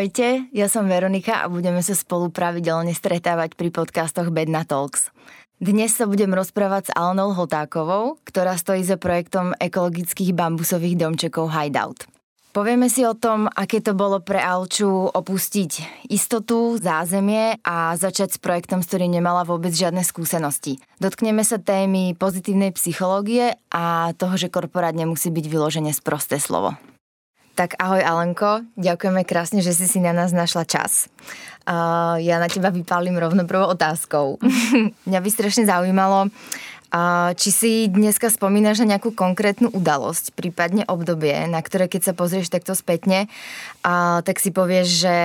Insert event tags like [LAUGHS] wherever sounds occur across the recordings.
Ahojte, ja som Veronika a budeme sa spolu pravidelne stretávať pri podcastoch Bedna Talks. Dnes sa budem rozprávať s Alenou Hotákovou, ktorá stojí za projektom ekologických bambusových domčekov Hideout. Povieme si o tom, aké to bolo pre Alču opustiť istotu, zázemie a začať s projektom, s ktorým nemala vôbec žiadne skúsenosti. Dotkneme sa témy pozitívnej psychológie a toho, že korporát nemusí byť vyložené sprosté slovo. Tak ahoj Alenko, ďakujeme krásne, že si si na nás našla čas. Uh, ja na teba vypálim rovno prvou otázkou. [LAUGHS] Mňa by strašne zaujímalo, a či si dneska spomínaš na nejakú konkrétnu udalosť, prípadne obdobie, na ktoré keď sa pozrieš takto spätne, a, tak si povieš, že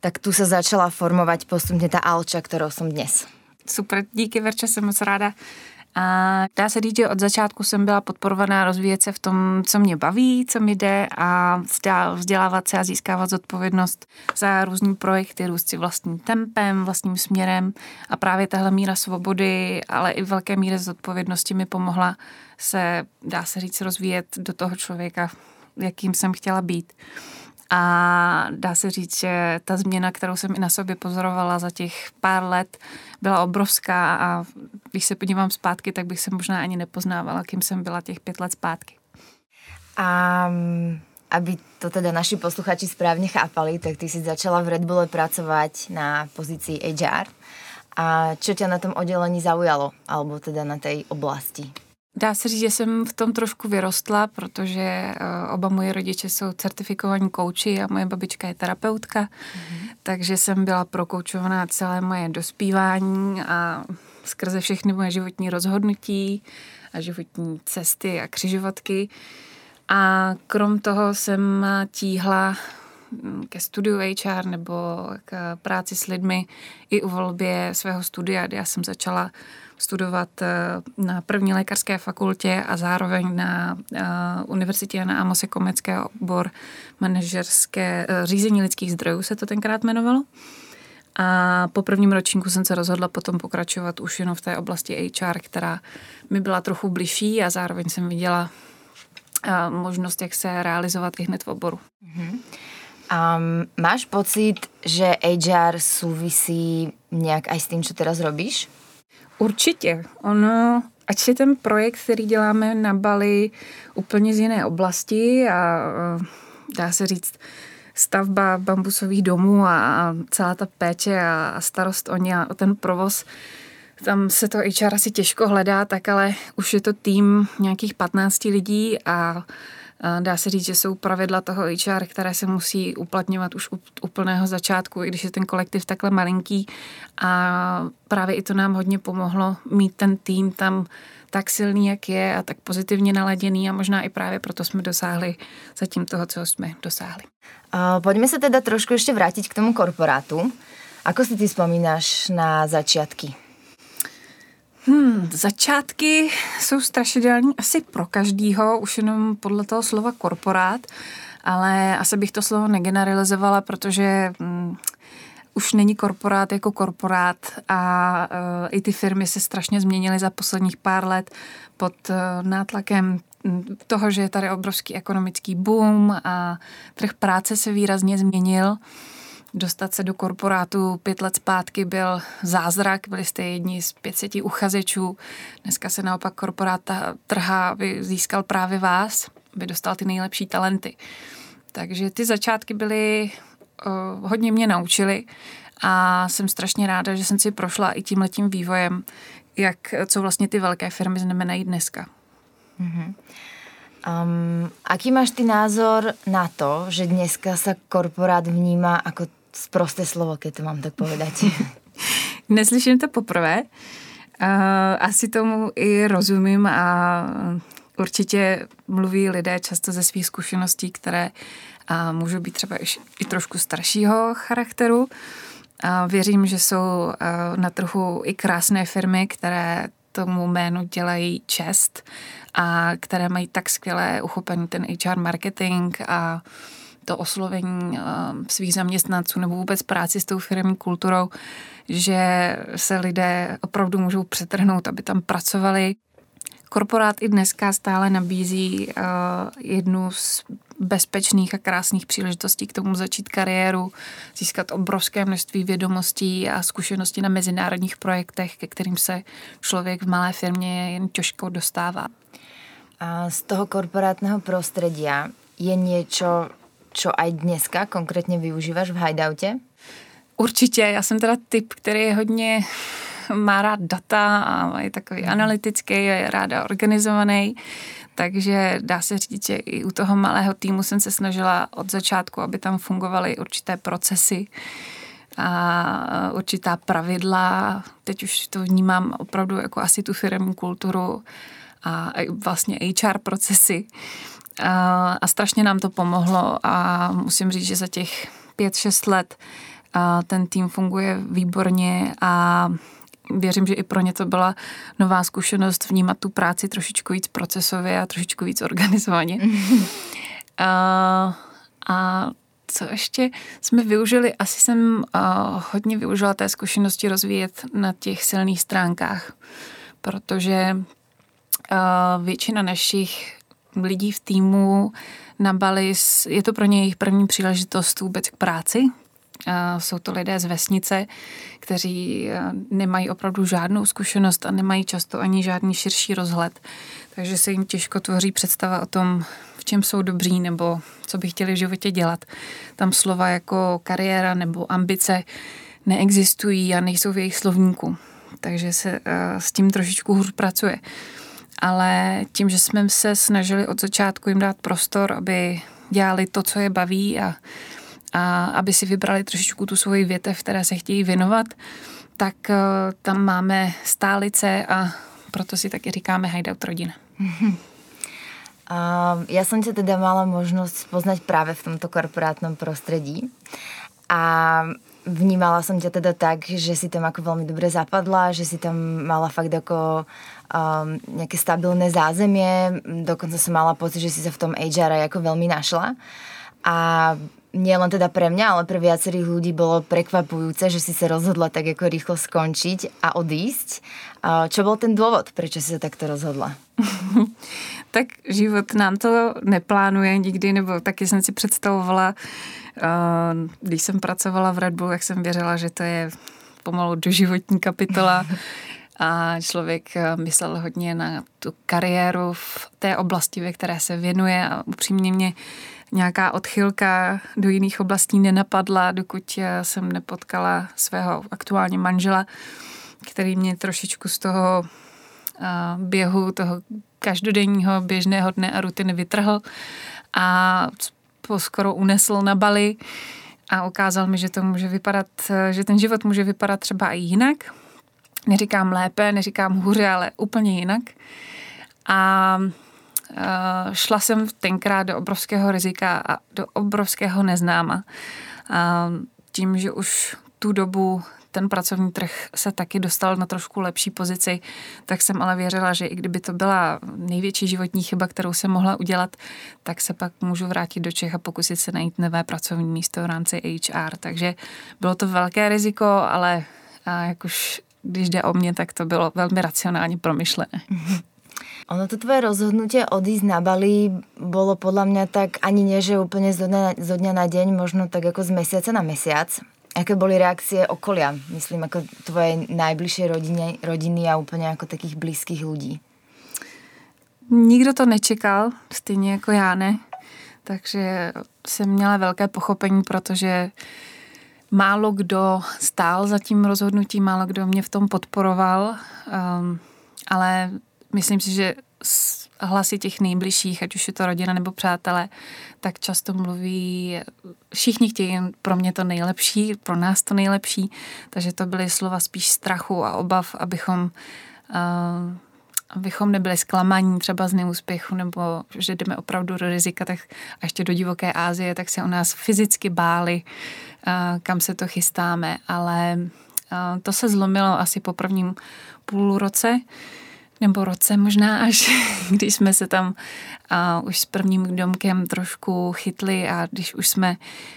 tak tu sa začala formovať postupne tá alča, ktorou som dnes. Super, díky Verče, jsem moc ráda. A dá se říct, že od začátku jsem byla podporovaná rozvíjet se v tom, co mě baví, co mi jde a vzdělávat se a získávat zodpovědnost za různý projekty, růst si vlastním tempem, vlastním směrem a právě tahle míra svobody, ale i velké míře zodpovědnosti mi pomohla se, dá se říct, rozvíjet do toho člověka, jakým jsem chtěla být. A dá se říct, že ta změna, kterou jsem i na sobě pozorovala za těch pár let, byla obrovská a když se podívám zpátky, tak bych se možná ani nepoznávala, kým jsem byla těch pět let zpátky. A aby to teda naši posluchači správně chápali, tak ty si začala v Red Bulle pracovat na pozici HR. A čo tě na tom oddělení zaujalo, alebo teda na té oblasti? Dá se říct, že jsem v tom trošku vyrostla, protože eh, oba moje rodiče jsou certifikovaní kouči a moje babička je terapeutka, mm-hmm. takže jsem byla prokoučovaná celé moje dospívání a skrze všechny moje životní rozhodnutí a životní cesty a křižovatky. A krom toho jsem tíhla mm, ke studiu HR nebo k práci s lidmi i u volbě svého studia, kde já jsem začala studovat eh, na první lékařské fakultě a zároveň na eh, univerzitě na Amose Komecké obor manažerské eh, řízení lidských zdrojů se to tenkrát jmenovalo. A po prvním ročníku jsem se rozhodla potom pokračovat už jenom v té oblasti HR, která mi byla trochu bližší a zároveň jsem viděla možnost, jak se realizovat i hned v oboru. Mm-hmm. Um, máš pocit, že HR souvisí nějak aj s tím, co teraz robíš? Určitě. Ono, ať je ten projekt, který děláme na Bali úplně z jiné oblasti a dá se říct, stavba bambusových domů a celá ta péče a starost o ně a o ten provoz, tam se to HR asi těžko hledá, tak ale už je to tým nějakých 15 lidí a Dá se říct, že jsou pravidla toho HR, které se musí uplatňovat už u úplného začátku, i když je ten kolektiv takhle malinký. A právě i to nám hodně pomohlo mít ten tým tam tak silný, jak je a tak pozitivně naladěný a možná i právě proto jsme dosáhli zatím toho, co jsme dosáhli. Uh, pojďme se teda trošku ještě vrátit k tomu korporátu. Ako si ty vzpomínáš na začátky? Hmm, začátky jsou strašidelní asi pro každýho, už jenom podle toho slova korporát, ale asi bych to slovo negeneralizovala, protože hmm, už není korporát jako korporát a uh, i ty firmy se strašně změnily za posledních pár let pod uh, nátlakem hm, toho, že je tady obrovský ekonomický boom a trh práce se výrazně změnil. Uh, Dostat se do korporátu pět let zpátky byl zázrak, byli jste jedni z 500 uchazečů. Dneska se naopak korporát trhá, aby získal právě vás, aby dostal ty nejlepší talenty. Takže ty začátky byly, uh, hodně mě naučily a jsem strašně ráda, že jsem si prošla i tím letím vývojem, jak, co vlastně ty velké firmy znamenají dneska. Mm-hmm. Um, aký máš ty názor na to, že dneska sa korporát vníma ako prosté slovo, keď to mám tak povedať. [LAUGHS] Neslyším to poprvé. Asi tomu i rozumím a určitě mluví lidé často ze svých zkušeností, které můžou být třeba i trošku staršího charakteru. A věřím, že jsou na trhu i krásné firmy, které tomu jménu dělají čest a které mají tak skvěle uchopený ten HR marketing a to oslovení ehm, svých zaměstnanců nebo vůbec práci s tou firmní kulturou, že se lidé opravdu můžou přetrhnout, aby tam pracovali. Korporát i dneska stále nabízí uh, jednu z bezpečných a krásných příležitostí k tomu začít kariéru, získat obrovské množství vědomostí a zkušeností na mezinárodních projektech, ke kterým se člověk v malé firmě jen těžko dostává. A z toho korporátného prostředí je něco, co aj dneska konkrétně využíváš v Hideoutě? Určitě, já jsem teda typ, který je hodně má rád data a je takový mhm. analytický, je ráda organizovaný, takže dá se říct, že i u toho malého týmu jsem se snažila od začátku, aby tam fungovaly určité procesy a určitá pravidla. Teď už to vnímám opravdu jako asi tu firmní kulturu a vlastně HR procesy. A, a strašně nám to pomohlo a musím říct, že za těch pět, šest let a ten tým funguje výborně a věřím, že i pro ně to byla nová zkušenost vnímat tu práci trošičku víc procesově a trošičku víc organizovaně. [LAUGHS] a, a co ještě jsme využili, asi jsem uh, hodně využila té zkušenosti rozvíjet na těch silných stránkách, protože uh, většina našich lidí v týmu na Bali, je to pro ně jejich první příležitost vůbec k práci, jsou to lidé z vesnice, kteří eh, nemají opravdu žádnou zkušenost a nemají často ani žádný širší rozhled. Takže se jim těžko tvoří představa o tom, v čem jsou dobří nebo co by chtěli v životě dělat. Tam slova jako kariéra nebo ambice neexistují a nejsou v jejich slovníku. Takže se eh, s tím trošičku hůř pracuje. Ale tím, že jsme se snažili od začátku jim dát prostor, aby dělali to, co je baví a a aby si vybrali trošičku tu svoji větev, které se chtějí věnovat, tak uh, tam máme stálice a proto si taky říkáme hideout rodina. [LAUGHS] Uh, já jsem tě teda mala možnost poznat právě v tomto korporátnom prostředí a vnímala jsem tě teda tak, že si tam jako velmi dobře zapadla, že si tam mala fakt jako um, nějaké stabilné zázemie, dokonce jsem mala pocit, že si se v tom HR jako velmi našla. A nie len teda pre mňa, ale pre viacerých ľudí bolo prekvapujúce, že si sa rozhodla tak jako rýchlo skončiť a odísť. Čo bol ten dôvod, prečo si sa takto rozhodla? [LAUGHS] tak život nám to neplánuje nikdy, nebo taky jsem si představovala, když jsem pracovala v Red Bull, jak jsem věřila, že to je pomalu doživotní kapitola [LAUGHS] a člověk myslel hodně na tu kariéru v té oblasti, ve které se věnuje a upřímně mě nějaká odchylka do jiných oblastí nenapadla, dokud eh, jsem nepotkala svého aktuálně manžela, který mě trošičku z toho eh, běhu, toho každodenního běžného dne a rutiny vytrhl a skoro unesl na Bali a ukázal mi, že to může vypadat, eh, že ten život může vypadat třeba i jinak. Neříkám lépe, neříkám hůře, ale úplně jinak. A Eh, šla jsem tenkrát do obrovského rizika a do obrovského neznáma. A tím, že už tu dobu ten pracovní trh se taky dostal na trošku lepší pozici, tak jsem ale věřila, že i kdyby to byla největší životní chyba, kterou jsem mohla udělat, tak se pak můžu vrátit do Čech a pokusit se najít nové pracovní místo v rámci HR. Takže bylo to velké riziko, ale jak už když jde o mě, tak to bylo velmi racionálně promyšlené. [LAUGHS] Ono to tvoje rozhodnutie odísť na Bali bolo podľa mňa tak ani nie, že úplne zo dňa, zo dňa na deň, možno tak ako z mesiaca na mesiac. Aké boli reakcie okolia? Myslím, ako tvoje najbližšie rodiny, rodiny a úplně jako takých blízkých lidí. Nikdo to nečekal, stejně jako já ne. Takže jsem měla velké pochopení, protože málo kdo stál za tím rozhodnutím, málo kdo mě v tom podporoval, um, ale myslím si, že hlasy těch nejbližších, ať už je to rodina nebo přátelé, tak často mluví, všichni chtějí pro mě to nejlepší, pro nás to nejlepší, takže to byly slova spíš strachu a obav, abychom uh, abychom nebyli zklamaní třeba z neúspěchu nebo že jdeme opravdu do rizika tak a ještě do divoké Ázie, tak se o nás fyzicky báli, uh, kam se to chystáme, ale uh, to se zlomilo asi po prvním půl roce, nebo roce možná až, [LAUGHS] když jsme se tam a už s prvním domkem trošku chytli a když už jsme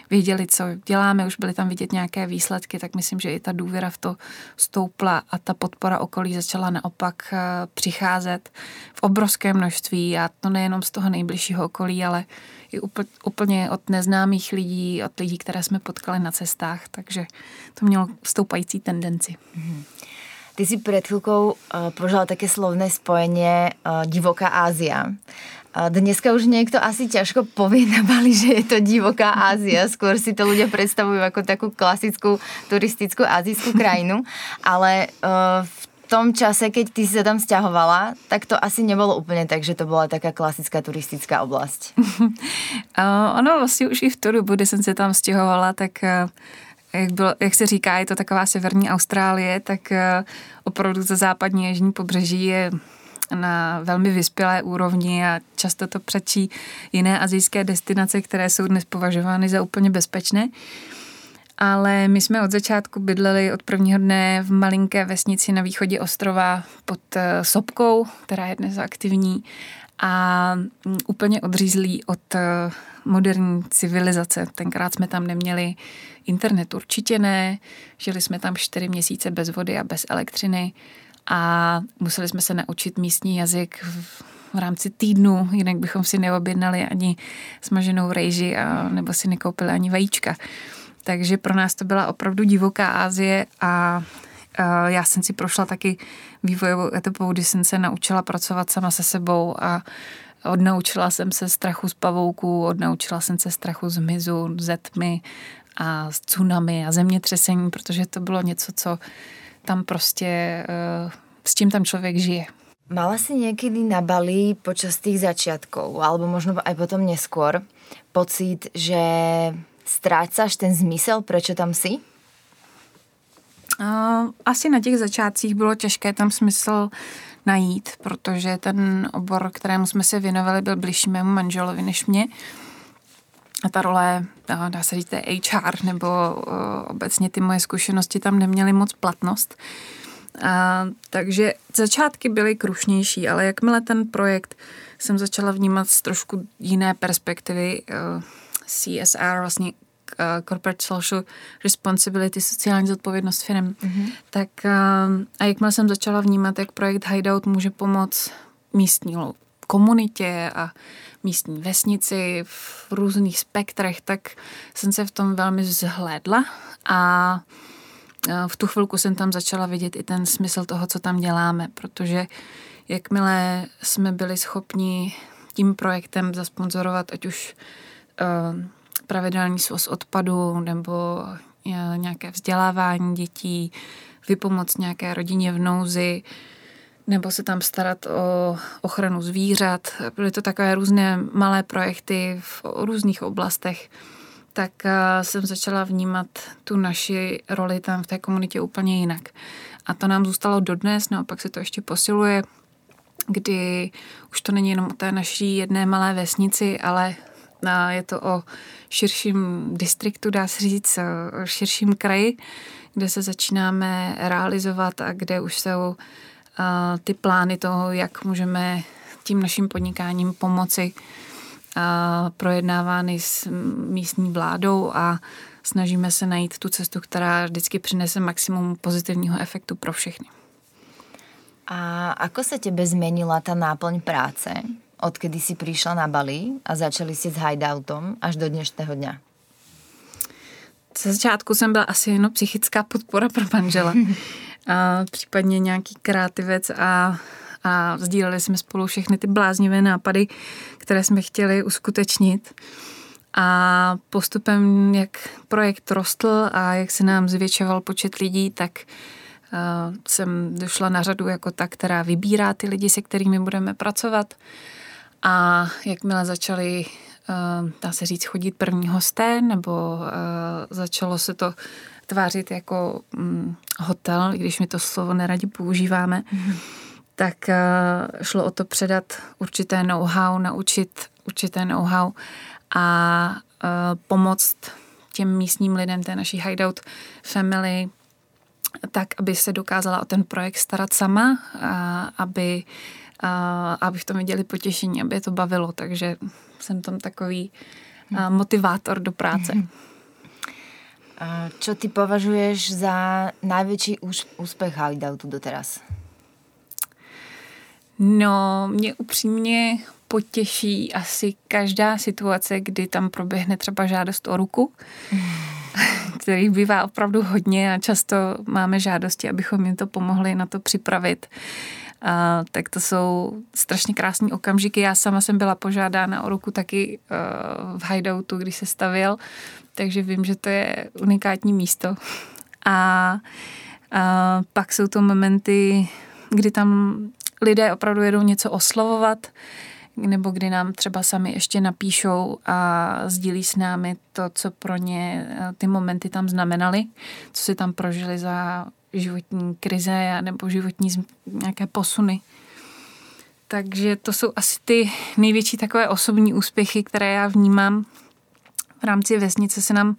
věděli, co děláme, už byly tam vidět nějaké výsledky, tak myslím, že i ta důvěra v to stoupla a ta podpora okolí začala naopak přicházet v obrovské množství a to nejenom z toho nejbližšího okolí, ale i úplně od neznámých lidí, od lidí, které jsme potkali na cestách, takže to mělo stoupající tendenci. Mm-hmm. Ty si před chvíľkou uh, použila také slovné spojenie uh, divoká Ázia. Uh, dneska už niekto asi ťažko povie na Bali, že je to divoká Ázia. Skôr si to ľudia predstavujú ako takú klasickú turistickú azijskú krajinu. Ale v tom čase, keď ty si sa tam sťahovala, tak to asi nebolo úplně tak, že to byla taká klasická turistická oblast. [LAUGHS] ono vlastně už i v tu dobu, kdy jsem se tam stěhovala, tak jak, bylo, jak se říká, je to taková severní Austrálie, tak eh, opravdu to západní jižní pobřeží je na velmi vyspělé úrovni a často to přečí jiné azijské destinace, které jsou dnes považovány za úplně bezpečné. Ale my jsme od začátku bydleli od prvního dne v malinké vesnici na východě ostrova pod eh, Sobkou, která je dnes aktivní a mm, úplně odřízlí od eh, moderní civilizace. Tenkrát jsme tam neměli internet, určitě ne. Žili jsme tam čtyři měsíce bez vody a bez elektřiny a museli jsme se naučit místní jazyk v rámci týdnu, jinak bychom si neobjednali ani smaženou rejži a nebo si nekoupili ani vajíčka. Takže pro nás to byla opravdu divoká Asie a já jsem si prošla taky vývojovou etapou, kdy jsem se naučila pracovat sama se sebou a odnaučila jsem se strachu z pavouků, odnaučila jsem se strachu z hmyzu, ze tmy a z tsunami a zemětřesení, protože to bylo něco, co tam prostě, eh, s čím tam člověk žije. Mala si někdy na Bali počas tých začiatkov, alebo možno aj potom neskôr, pocit, že strácaš ten zmysel, proč tam si? Uh, asi na těch začátcích bylo těžké tam smysl najít, protože ten obor, kterému jsme se věnovali, byl blížší mému manželovi než mě. A ta role, dá se říct, HR, nebo uh, obecně ty moje zkušenosti tam neměly moc platnost. A, takže začátky byly krušnější, ale jakmile ten projekt jsem začala vnímat z trošku jiné perspektivy, CSR, vlastně corporate social responsibility, sociální zodpovědnost firm, mm-hmm. tak uh, a jakmile jsem začala vnímat, jak projekt Hideout může pomoct místní komunitě a místní vesnici v různých spektrech, tak jsem se v tom velmi zhlédla a v tu chvilku jsem tam začala vidět i ten smysl toho, co tam děláme, protože jakmile jsme byli schopni tím projektem zasponzorovat, ať už uh, pravidelný svoz odpadu nebo nějaké vzdělávání dětí, vypomoc nějaké rodině v nouzi, nebo se tam starat o ochranu zvířat. Byly to takové různé malé projekty v různých oblastech. Tak jsem začala vnímat tu naši roli tam v té komunitě úplně jinak. A to nám zůstalo dodnes, naopak se to ještě posiluje, kdy už to není jenom o té naší jedné malé vesnici, ale je to o širším distriktu, dá se říct, o širším kraji, kde se začínáme realizovat a kde už jsou ty plány toho, jak můžeme tím naším podnikáním pomoci projednávány s místní vládou a snažíme se najít tu cestu, která vždycky přinese maximum pozitivního efektu pro všechny. A ako se tebe zmenila ta náplň práce? Odkedy si prišla na Bali a začali si s hideoutom až do dnešného dňa? Ze začátku jsem byla asi jenom psychická podpora pro manžela. [LAUGHS] a případně nějaký kreativec a, a sdíleli jsme spolu všechny ty bláznivé nápady, které jsme chtěli uskutečnit. A postupem, jak projekt rostl a jak se nám zvětšoval počet lidí, tak uh, jsem došla na řadu jako ta, která vybírá ty lidi, se kterými budeme pracovat. A jakmile začali, uh, dá se říct, chodit první hosté, nebo uh, začalo se to tvářit jako um, hotel, i když my to slovo neradi používáme, mm. tak uh, šlo o to předat určité know-how, naučit určité know-how a pomoct těm místním lidem, té naší hideout family, tak, aby se dokázala o ten projekt starat sama, a aby, a, aby v tom viděli potěšení, aby je to bavilo. Takže jsem tam takový a, motivátor do práce. Čo ty považuješ za největší úspěch Hidoutu doteraz? No, mě upřímně potěší asi každá situace, kdy tam proběhne třeba žádost o ruku, který bývá opravdu hodně a často máme žádosti, abychom jim to pomohli na to připravit. A, tak to jsou strašně krásné okamžiky. Já sama jsem byla požádána o ruku taky uh, v hideoutu, když se stavil, takže vím, že to je unikátní místo. A, a pak jsou to momenty, kdy tam lidé opravdu jedou něco oslovovat, nebo kdy nám třeba sami ještě napíšou a sdílí s námi to, co pro ně eh, ty momenty tam znamenaly, co si tam prožili za životní krize nebo životní nějaké posuny. Takže to jsou asi ty největší takové osobní úspěchy, které já vnímám. V rámci vesnice se nám uh,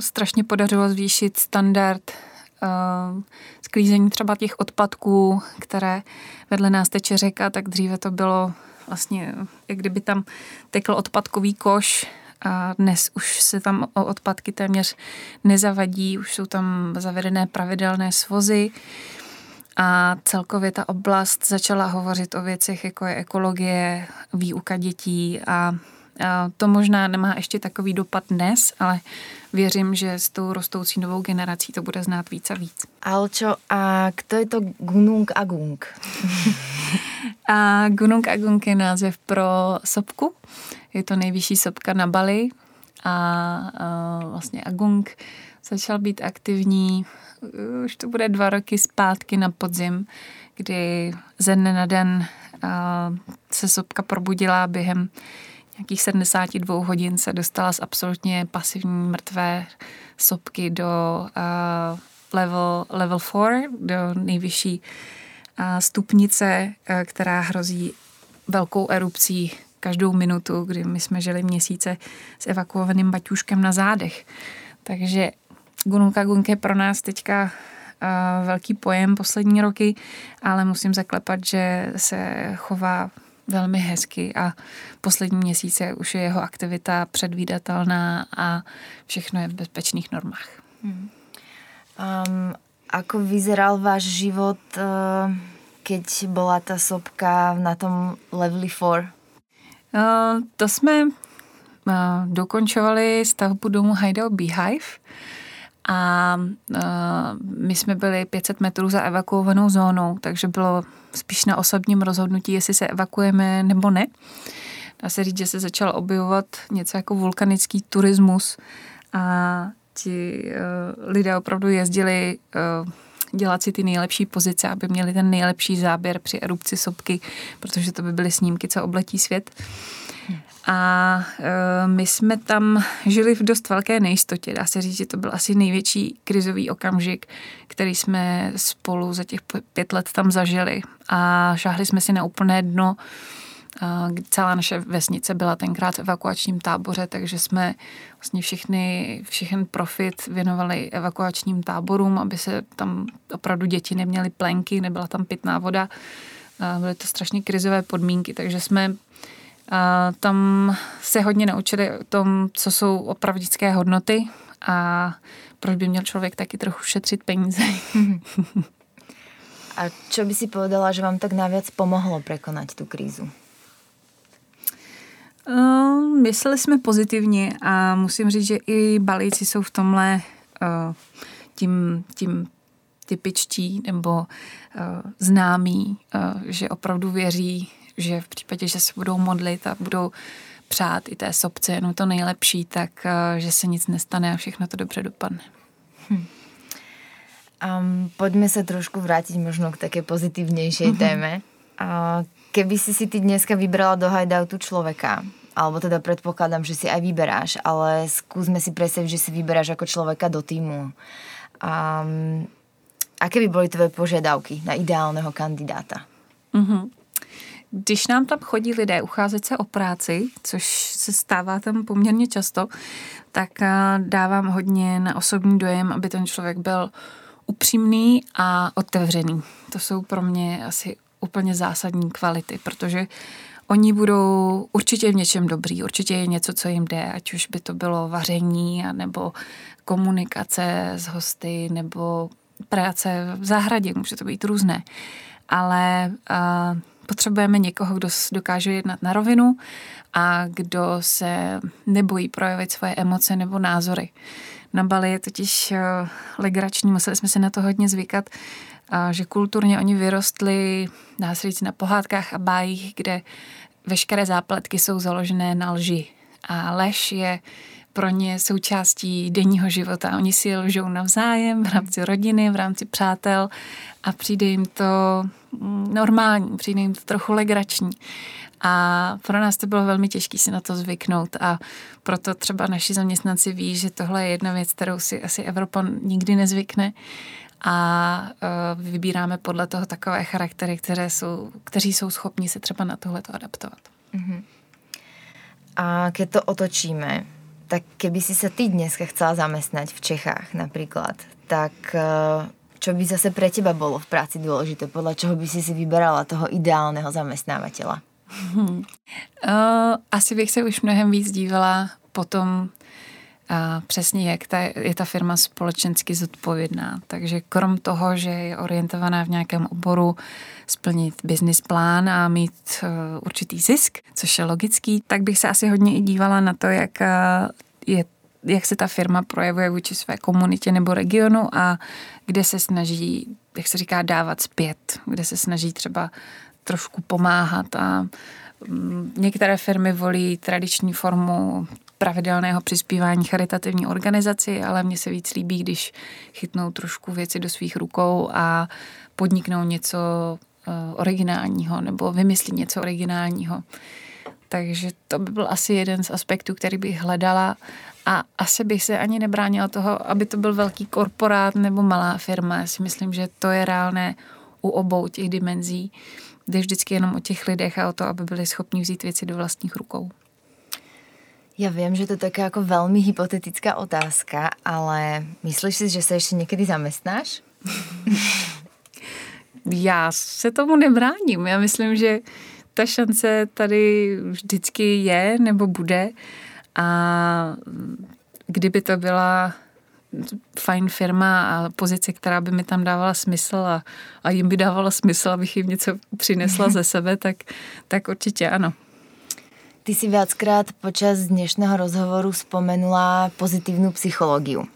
strašně podařilo zvýšit standard uh, sklízení třeba těch odpadků, které vedle nás teče řeka, tak dříve to bylo vlastně, jak kdyby tam tekl odpadkový koš a dnes už se tam o odpadky téměř nezavadí, už jsou tam zavedené pravidelné svozy a celkově ta oblast začala hovořit o věcech, jako je ekologie, výuka dětí a to možná nemá ještě takový dopad dnes, ale věřím, že s tou rostoucí novou generací to bude znát víc a víc. Alčo, a kdo je to Gunung Agung? [LAUGHS] a Gunung Agung je název pro sopku. Je to nejvyšší sopka na Bali a, a vlastně Agung začal být aktivní už to bude dva roky zpátky na podzim, kdy ze dne na den a, se sopka probudila během nějakých 72 hodin se dostala z absolutně pasivní mrtvé sopky do uh, level, level 4, do nejvyšší uh, stupnice, uh, která hrozí velkou erupcí každou minutu, kdy my jsme žili měsíce s evakuovaným baťuškem na zádech. Takže Gununka Gunke pro nás teďka uh, velký pojem poslední roky, ale musím zaklepat, že se chová velmi hezky a poslední měsíce už je jeho aktivita předvídatelná a všechno je v bezpečných normách. Hmm. Um, ako vyzeral váš život, uh, keď byla ta sopka na tom leveli 4? Uh, to jsme uh, dokončovali stavbu domu Haidao Beehive a uh, my jsme byli 500 metrů za evakuovanou zónou, takže bylo spíš na osobním rozhodnutí, jestli se evakuujeme nebo ne. Dá se říct, že se začal objevovat něco jako vulkanický turismus a ti lidé opravdu jezdili dělat si ty nejlepší pozice, aby měli ten nejlepší záběr při erupci sopky, protože to by byly snímky, co obletí svět. A e, my jsme tam žili v dost velké nejistotě. Dá se říct, že to byl asi největší krizový okamžik, který jsme spolu za těch pět let tam zažili. A šáhli jsme si na úplné dno. Celá naše vesnice byla tenkrát v evakuačním táboře, takže jsme vlastně všechny, všechny profit věnovali evakuačním táborům, aby se tam opravdu děti neměly plenky, nebyla tam pitná voda. Byly to strašně krizové podmínky, takže jsme tam se hodně naučili o tom, co jsou opravdické hodnoty a proč by měl člověk taky trochu šetřit peníze. [LAUGHS] a co by si povedala, že vám tak najviac pomohlo překonat tu krízu? Uh, mysleli jsme pozitivně a musím říct, že i balíci jsou v tomhle uh, tím, tím typičtí nebo uh, známí, uh, že opravdu věří že v případě, že se budou modlit a budou přát i té sobce jenom to nejlepší, tak uh, že se nic nestane a všechno to dobře dopadne. Hm. Um, pojďme se trošku vrátit možno k také pozitivnější mm-hmm. téme. Uh, keby si si ty dneska vybrala do hideoutu člověka, alebo teda predpokladám, že si aj vyberáš, ale skúsme si predstaviť, že si vyberáš ako človeka do týmu. Um, aké by boli tvoje požiadavky na ideálneho kandidáta? Mm-hmm. Když nám tam chodí lidé ucházet se o práci, což se stává tam poměrně často, tak dávám hodně na osobní dojem, aby ten člověk byl upřímný a otevřený. To jsou pro mě asi úplně zásadní kvality, protože oni budou určitě v něčem dobrý, určitě je něco, co jim jde, ať už by to bylo vaření, nebo komunikace s hosty, nebo práce v zahradě, může to být různé. Ale uh, potřebujeme někoho, kdo dokáže jednat na rovinu a kdo se nebojí projevit svoje emoce nebo názory. Na Bali je totiž uh, legrační, museli jsme si na to hodně zvykat, uh, že kulturně oni vyrostli, dá se říct, na pohádkách a bájích, kde veškeré zápletky jsou založené na lži. A lež je pro ně součástí denního života. Oni si lžou navzájem v rámci rodiny, v rámci přátel a přijde jim to mm, normální, přijde jim to trochu legrační. A pro nás to bylo velmi těžké si na to zvyknout a proto třeba naši zaměstnanci ví, že tohle je jedna věc, kterou si asi Evropa nikdy nezvykne a uh, vybíráme podle toho takové charaktery, které jsou, kteří jsou schopni se třeba na tohleto adaptovat. Uh-huh. A keď to otočíme, tak keby si sa ty dneska chcela zamestnať v Čechách napríklad, tak uh, čo by zase pre teba bolo v práci dôležité? Podľa čoho by si si vyberala toho ideálneho zamestnávateľa? Hmm. Uh, asi bych se už mnohem víc dívala potom a přesně jak ta, je ta firma společensky zodpovědná. Takže krom toho, že je orientovaná v nějakém oboru splnit business plán a mít uh, určitý zisk, což je logický, tak bych se asi hodně i dívala na to, jak uh, je jak se ta firma projevuje vůči své komunitě nebo regionu a kde se snaží, jak se říká, dávat zpět, kde se snaží třeba trošku pomáhat a mm, Některé firmy volí tradiční formu pravidelného přispívání charitativní organizaci, ale mně se víc líbí, když chytnou trošku věci do svých rukou a podniknou něco eh, originálního nebo vymyslí něco originálního. Takže to by byl asi jeden z aspektů, který bych hledala a asi bych se ani nebránila toho, aby to byl velký korporát nebo malá firma. Já si myslím, že to je reálné u obou těch dimenzí. Jde vždycky jenom o těch lidech a o to, aby byli schopni vzít věci do vlastních rukou. Ja viem, že to je taká ako veľmi hypotetická otázka, ale myslíš si, že sa ešte niekedy zamestnáš? [LAUGHS] Já se tomu nebráním. Já myslím, že ta šance tady vždycky je nebo bude a kdyby to byla fajn firma a pozice, která by mi tam dávala smysl a, a jim by dávala smysl, abych jim něco přinesla ze sebe, tak, tak určitě ano. Ty si viackrát počas dnešného rozhovoru spomenula pozitívnu psychológiu.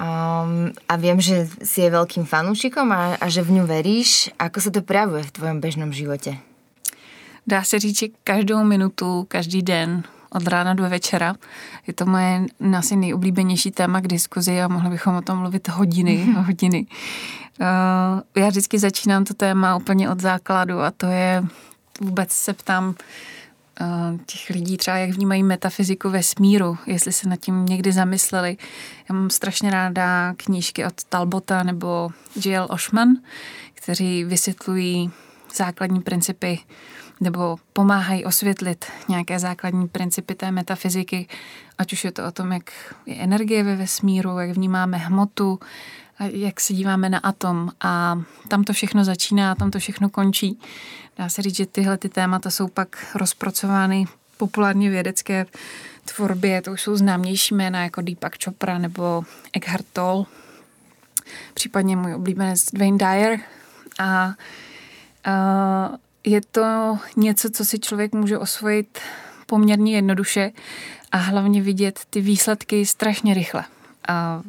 Um, a viem, že si je veľkým fanúšikom a, a že v ňu veríš. Ako sa to prejavuje v tvojom bežnom živote? Dá se říct, že každou minutu, každý den, od rána do večera. Je to moje asi nejoblíbenější téma k diskuzi a mohli bychom o tom mluvit hodiny a [LAUGHS] hodiny. Uh, já vždycky začínám to téma úplně od základu a to je, vůbec se ptám, těch lidí třeba, jak vnímají metafyziku vesmíru, jestli se nad tím někdy zamysleli. Já mám strašně ráda knížky od Talbota nebo J.L. Oshman, kteří vysvětlují základní principy nebo pomáhají osvětlit nějaké základní principy té metafyziky, ať už je to o tom, jak je energie ve vesmíru, jak vnímáme hmotu, jak se díváme na atom a tam to všechno začíná tam to všechno končí. Dá se říct, že tyhle ty témata jsou pak rozpracovány populárně vědecké tvorbě, to už jsou známější jména jako Deepak Chopra nebo Eckhart Tolle, případně můj oblíbenec Dwayne Dyer a, a je to něco, co si člověk může osvojit poměrně jednoduše a hlavně vidět ty výsledky strašně rychle. A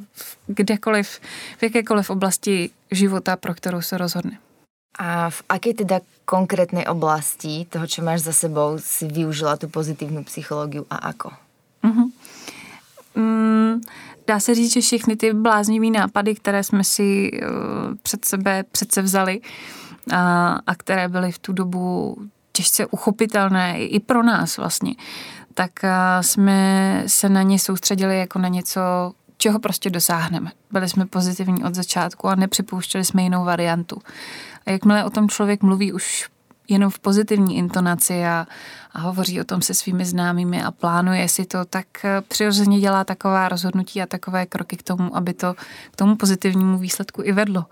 kdekoliv, v jakékoliv oblasti života, pro kterou se rozhodne. A v aké teda konkrétnej oblasti toho, čo máš za sebou, si využila tu pozitívnu psychológiu a ako? Mm-hmm. Mm, dá se říct, že všechny ty bláznivý nápady, které jsme si uh, před sebe přece vzali a, a které byly v tu dobu těžce uchopitelné i pro nás vlastně, tak uh, jsme se na ně soustředili jako na něco, čeho prostě dosáhneme. Byli jsme pozitivní od začátku a nepřipouštěli jsme jinou variantu. A jakmile o tom člověk mluví už jenom v pozitivní intonaci a, a hovoří o tom se svými známými a plánuje si to, tak eh, přirozeně dělá taková rozhodnutí a takové kroky k tomu, aby to k tomu pozitivnímu výsledku i vedlo.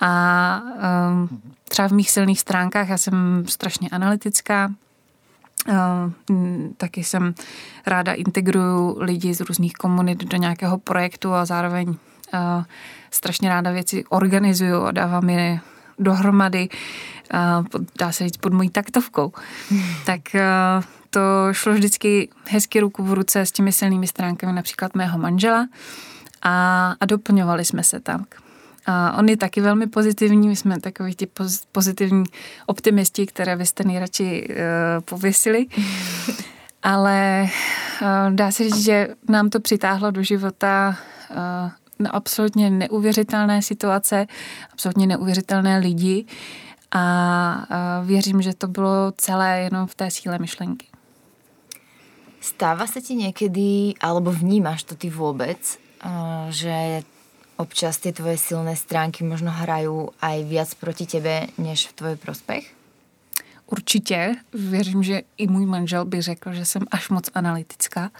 A um, třeba v mých silných stránkách já jsem strašně analytická, taky jsem ráda integruju lidi z různých komunit do nějakého projektu a zároveň strašně ráda věci organizuju a dávám je dohromady, dá se říct pod mojí taktovkou. [LAUGHS] Tak to šlo vždycky hezky ruku v ruce s těmi silnými stránkami například mého manžela a, a doplňovali jsme se tam. A on je taky velmi pozitivní, my jsme takový ti pozitivní optimisti, které byste nejradši uh, pověsili. [LAUGHS] Ale uh, dá se říct, že nám to přitáhlo do života uh, na absolutně neuvěřitelné situace, absolutně neuvěřitelné lidi a uh, věřím, že to bylo celé jenom v té síle myšlenky. Stáva se ti někdy, alebo vnímáš to ty vůbec, že občas tie tvoje silné stránky možno hrajú aj viac proti tebe, než v tvoj prospech? Určitě. Věřím, že i můj manžel by řekl, že jsem až moc analytická,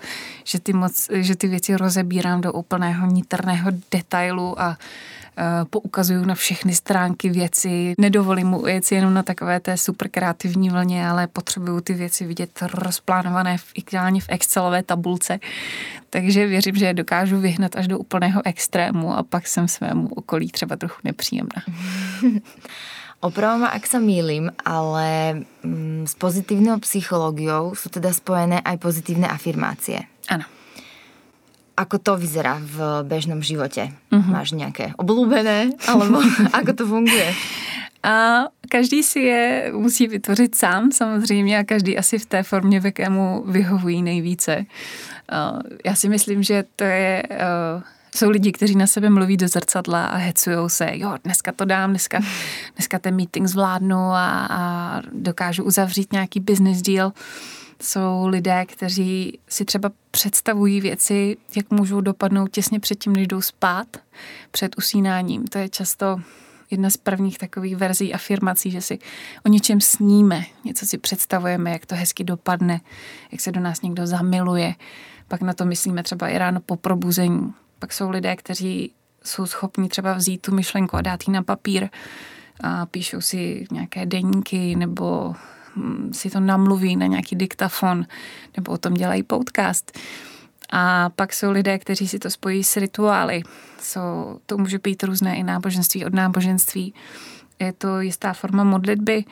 že ty, moc, že ty věci rozebírám do úplného nitrného detailu a uh, poukazuju na všechny stránky věci. Nedovolím mu věci jenom na takové té super kreativní vlně, ale potřebuju ty věci vidět rozplánované v, ideálně v Excelové tabulce. Takže věřím, že je dokážu vyhnat až do úplného extrému a pak jsem svému okolí třeba trochu nepříjemná. [LAUGHS] Opravom ak sa mýlim, ale mm, s pozitívnou psychológiou sú teda spojené aj pozitívne afirmácie. Áno. Ako to vyzerá v bežnom živote? Uh-huh. Máš nějaké oblúbené? Alebo [LAUGHS] ako to funguje? A každý si je musí vytvořit sám samozřejmě a každý asi v té formě, v jakému vyhovují nejvíce. Já si myslím, že to je jsou lidi, kteří na sebe mluví do zrcadla a hecujou se, jo, dneska to dám, dneska, [LAUGHS] dneska ten meeting zvládnu a, a dokážu uzavřít nějaký business deal. Jsou lidé, kteří si třeba představují věci, jak můžou dopadnout těsně předtím, než jdou spát, před usínáním. To je často jedna z prvních takových verzí afirmací, že si o něčem sníme, něco si představujeme, jak to hezky dopadne, jak se do nás někdo zamiluje. Pak na to myslíme třeba i ráno po probuzení. Pak jsou lidé, kteří jsou schopni třeba vzít tu myšlenku a dát ji na papír a píšou si nějaké deníky nebo hm, si to namluví na nějaký diktafon nebo o tom dělají podcast. A pak jsou lidé, kteří si to spojí s rituály. Jsou, to může být různé i náboženství od náboženství. Je to jistá forma modlitby.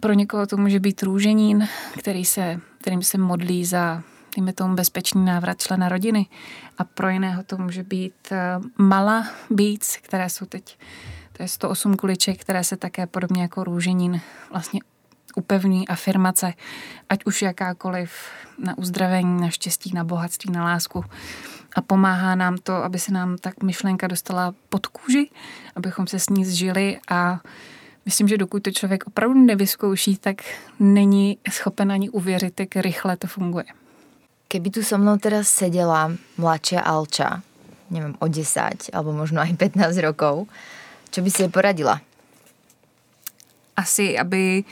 Pro někoho to může být růženín, který se, kterým se modlí za dejme tomu bezpečný návrat člena rodiny. A pro jiného to může být eh, mala beats, které jsou teď, to je 108 kuliček, které se také podobně jako růženín vlastně upevní afirmace, ať už jakákoliv na uzdravení, na štěstí, na bohatství, na lásku. A pomáhá nám to, aby se nám tak myšlenka dostala pod kůži, abychom se s ní zžili a myslím, že dokud to člověk opravdu nevyzkouší, tak není schopen ani uvěřit, jak rychle to funguje. Keby tu so mnou teraz sedela mladšia Alča, neviem, o 10 alebo možno aj 15 rokov, čo by si jej poradila? Asi, aby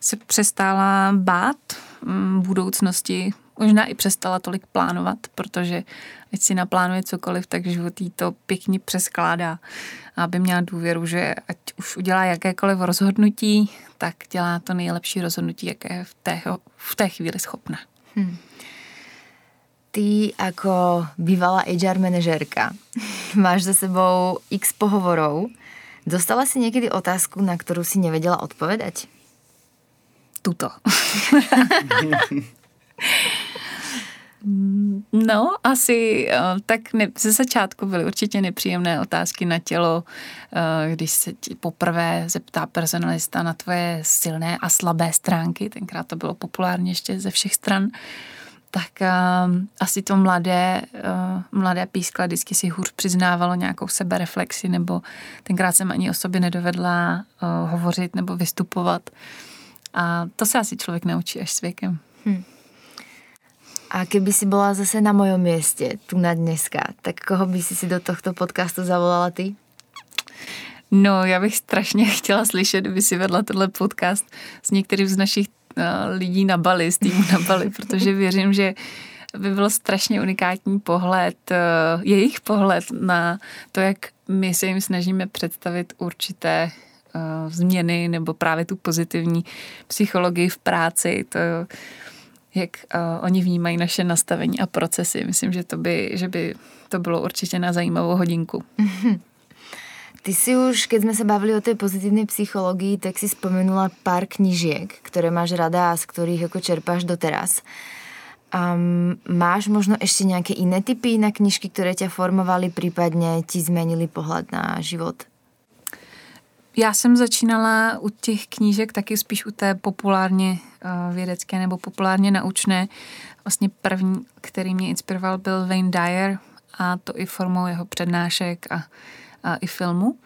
se přestála bát mm, budoucnosti, možná i přestala tolik plánovat, protože ať si naplánuje cokoliv, tak život jí to pěkně přeskládá. A aby měla důvěru, že ať už udělá jakékoliv rozhodnutí, tak dělá to nejlepší rozhodnutí, jaké je v té, v té chvíli schopna. Hmm. Ty ako bývalá HR manažérka [LAUGHS] máš za sebou x pohovorov. Dostala si někdy otázku, na kterou si nevedela odpovedať? Tuto. [LAUGHS] No, asi eh, tak ne, ze začátku byly určitě nepříjemné otázky na tělo, eh, když se ti poprvé zeptá personalista na tvoje silné a slabé stránky, tenkrát to bylo populárně ještě ze všech stran tak uh, asi to mladé, uh, mladé pískla vždycky si hůř přiznávalo nějakou sebereflexi, nebo tenkrát jsem ani o sobě nedovedla uh, hovořit nebo vystupovat. A to se asi člověk naučí až s věkem. Hmm. A keby si byla zase na mojom městě, tu na dneska, tak koho by si si do tohto podcastu zavolala ty? No, já bych strašně [LAUGHS] chtěla slyšet, kdyby si vedla tenhle podcast s některým z našich lidí na Bali, z týmu na Bali, protože věřím, že by byl strašně unikátní pohled, uh, jejich pohled na to, jak my se jim snažíme představit určité uh, změny nebo právě tu pozitivní psychologii v práci. To, jak oni vnímají naše nastavení a procesy. Myslím, že to by, že by to bylo určitě na zajímavou hodinku. Ty si už, keď sme sa bavili o tej pozitívnej psychológii, tak si spomenula pár knižiek, ktoré máš rada a z ktorých ako čerpáš doteraz. Um, máš možno ešte nejaké iné typy na knižky, ktoré ťa formovali, prípadne ti zmenili pohled na život? Já jsem začínala u těch knížek taky spíš u té populárně uh, vědecké nebo populárně naučné. Vlastně první, který mě inspiroval, byl Wayne Dyer a to i formou jeho přednášek a i filmu.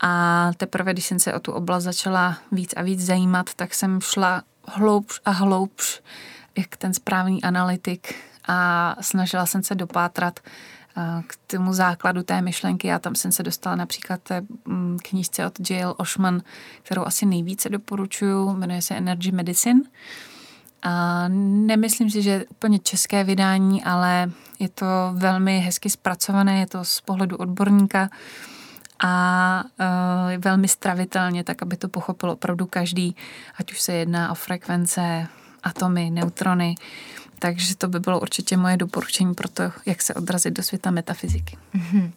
A teprve, když jsem se o tu oblast začala víc a víc zajímat, tak jsem šla hloubš a hloubš, jak ten správný analytik a snažila jsem se dopátrat k tomu základu té myšlenky. Já tam jsem se dostala například té mm, knížce od J.L. Oshman, kterou asi nejvíce doporučuju, jmenuje se Energy Medicine. A nemyslím si, že je úplně české vydání, ale je to velmi hezky zpracované, je to z pohledu odborníka a uh, velmi stravitelně, tak aby to pochopil opravdu každý, ať už se jedná o frekvence, atomy, neutrony. Takže to by bylo určitě moje doporučení pro to, jak se odrazit do světa metafyziky. Mm-hmm.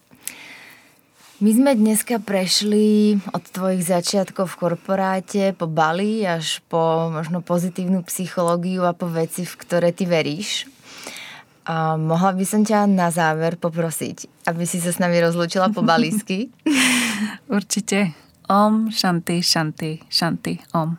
My sme dneska prešli od tvojich začiatkov v korporáte po Bali až po možno pozitívnu psychológiu a po veci, v ktoré ty veríš. A mohla by som ťa na záver poprosiť, aby si sa s nami rozlúčila po balísky? [LAUGHS] Určite. Om, šanty, šanty, šanty, om.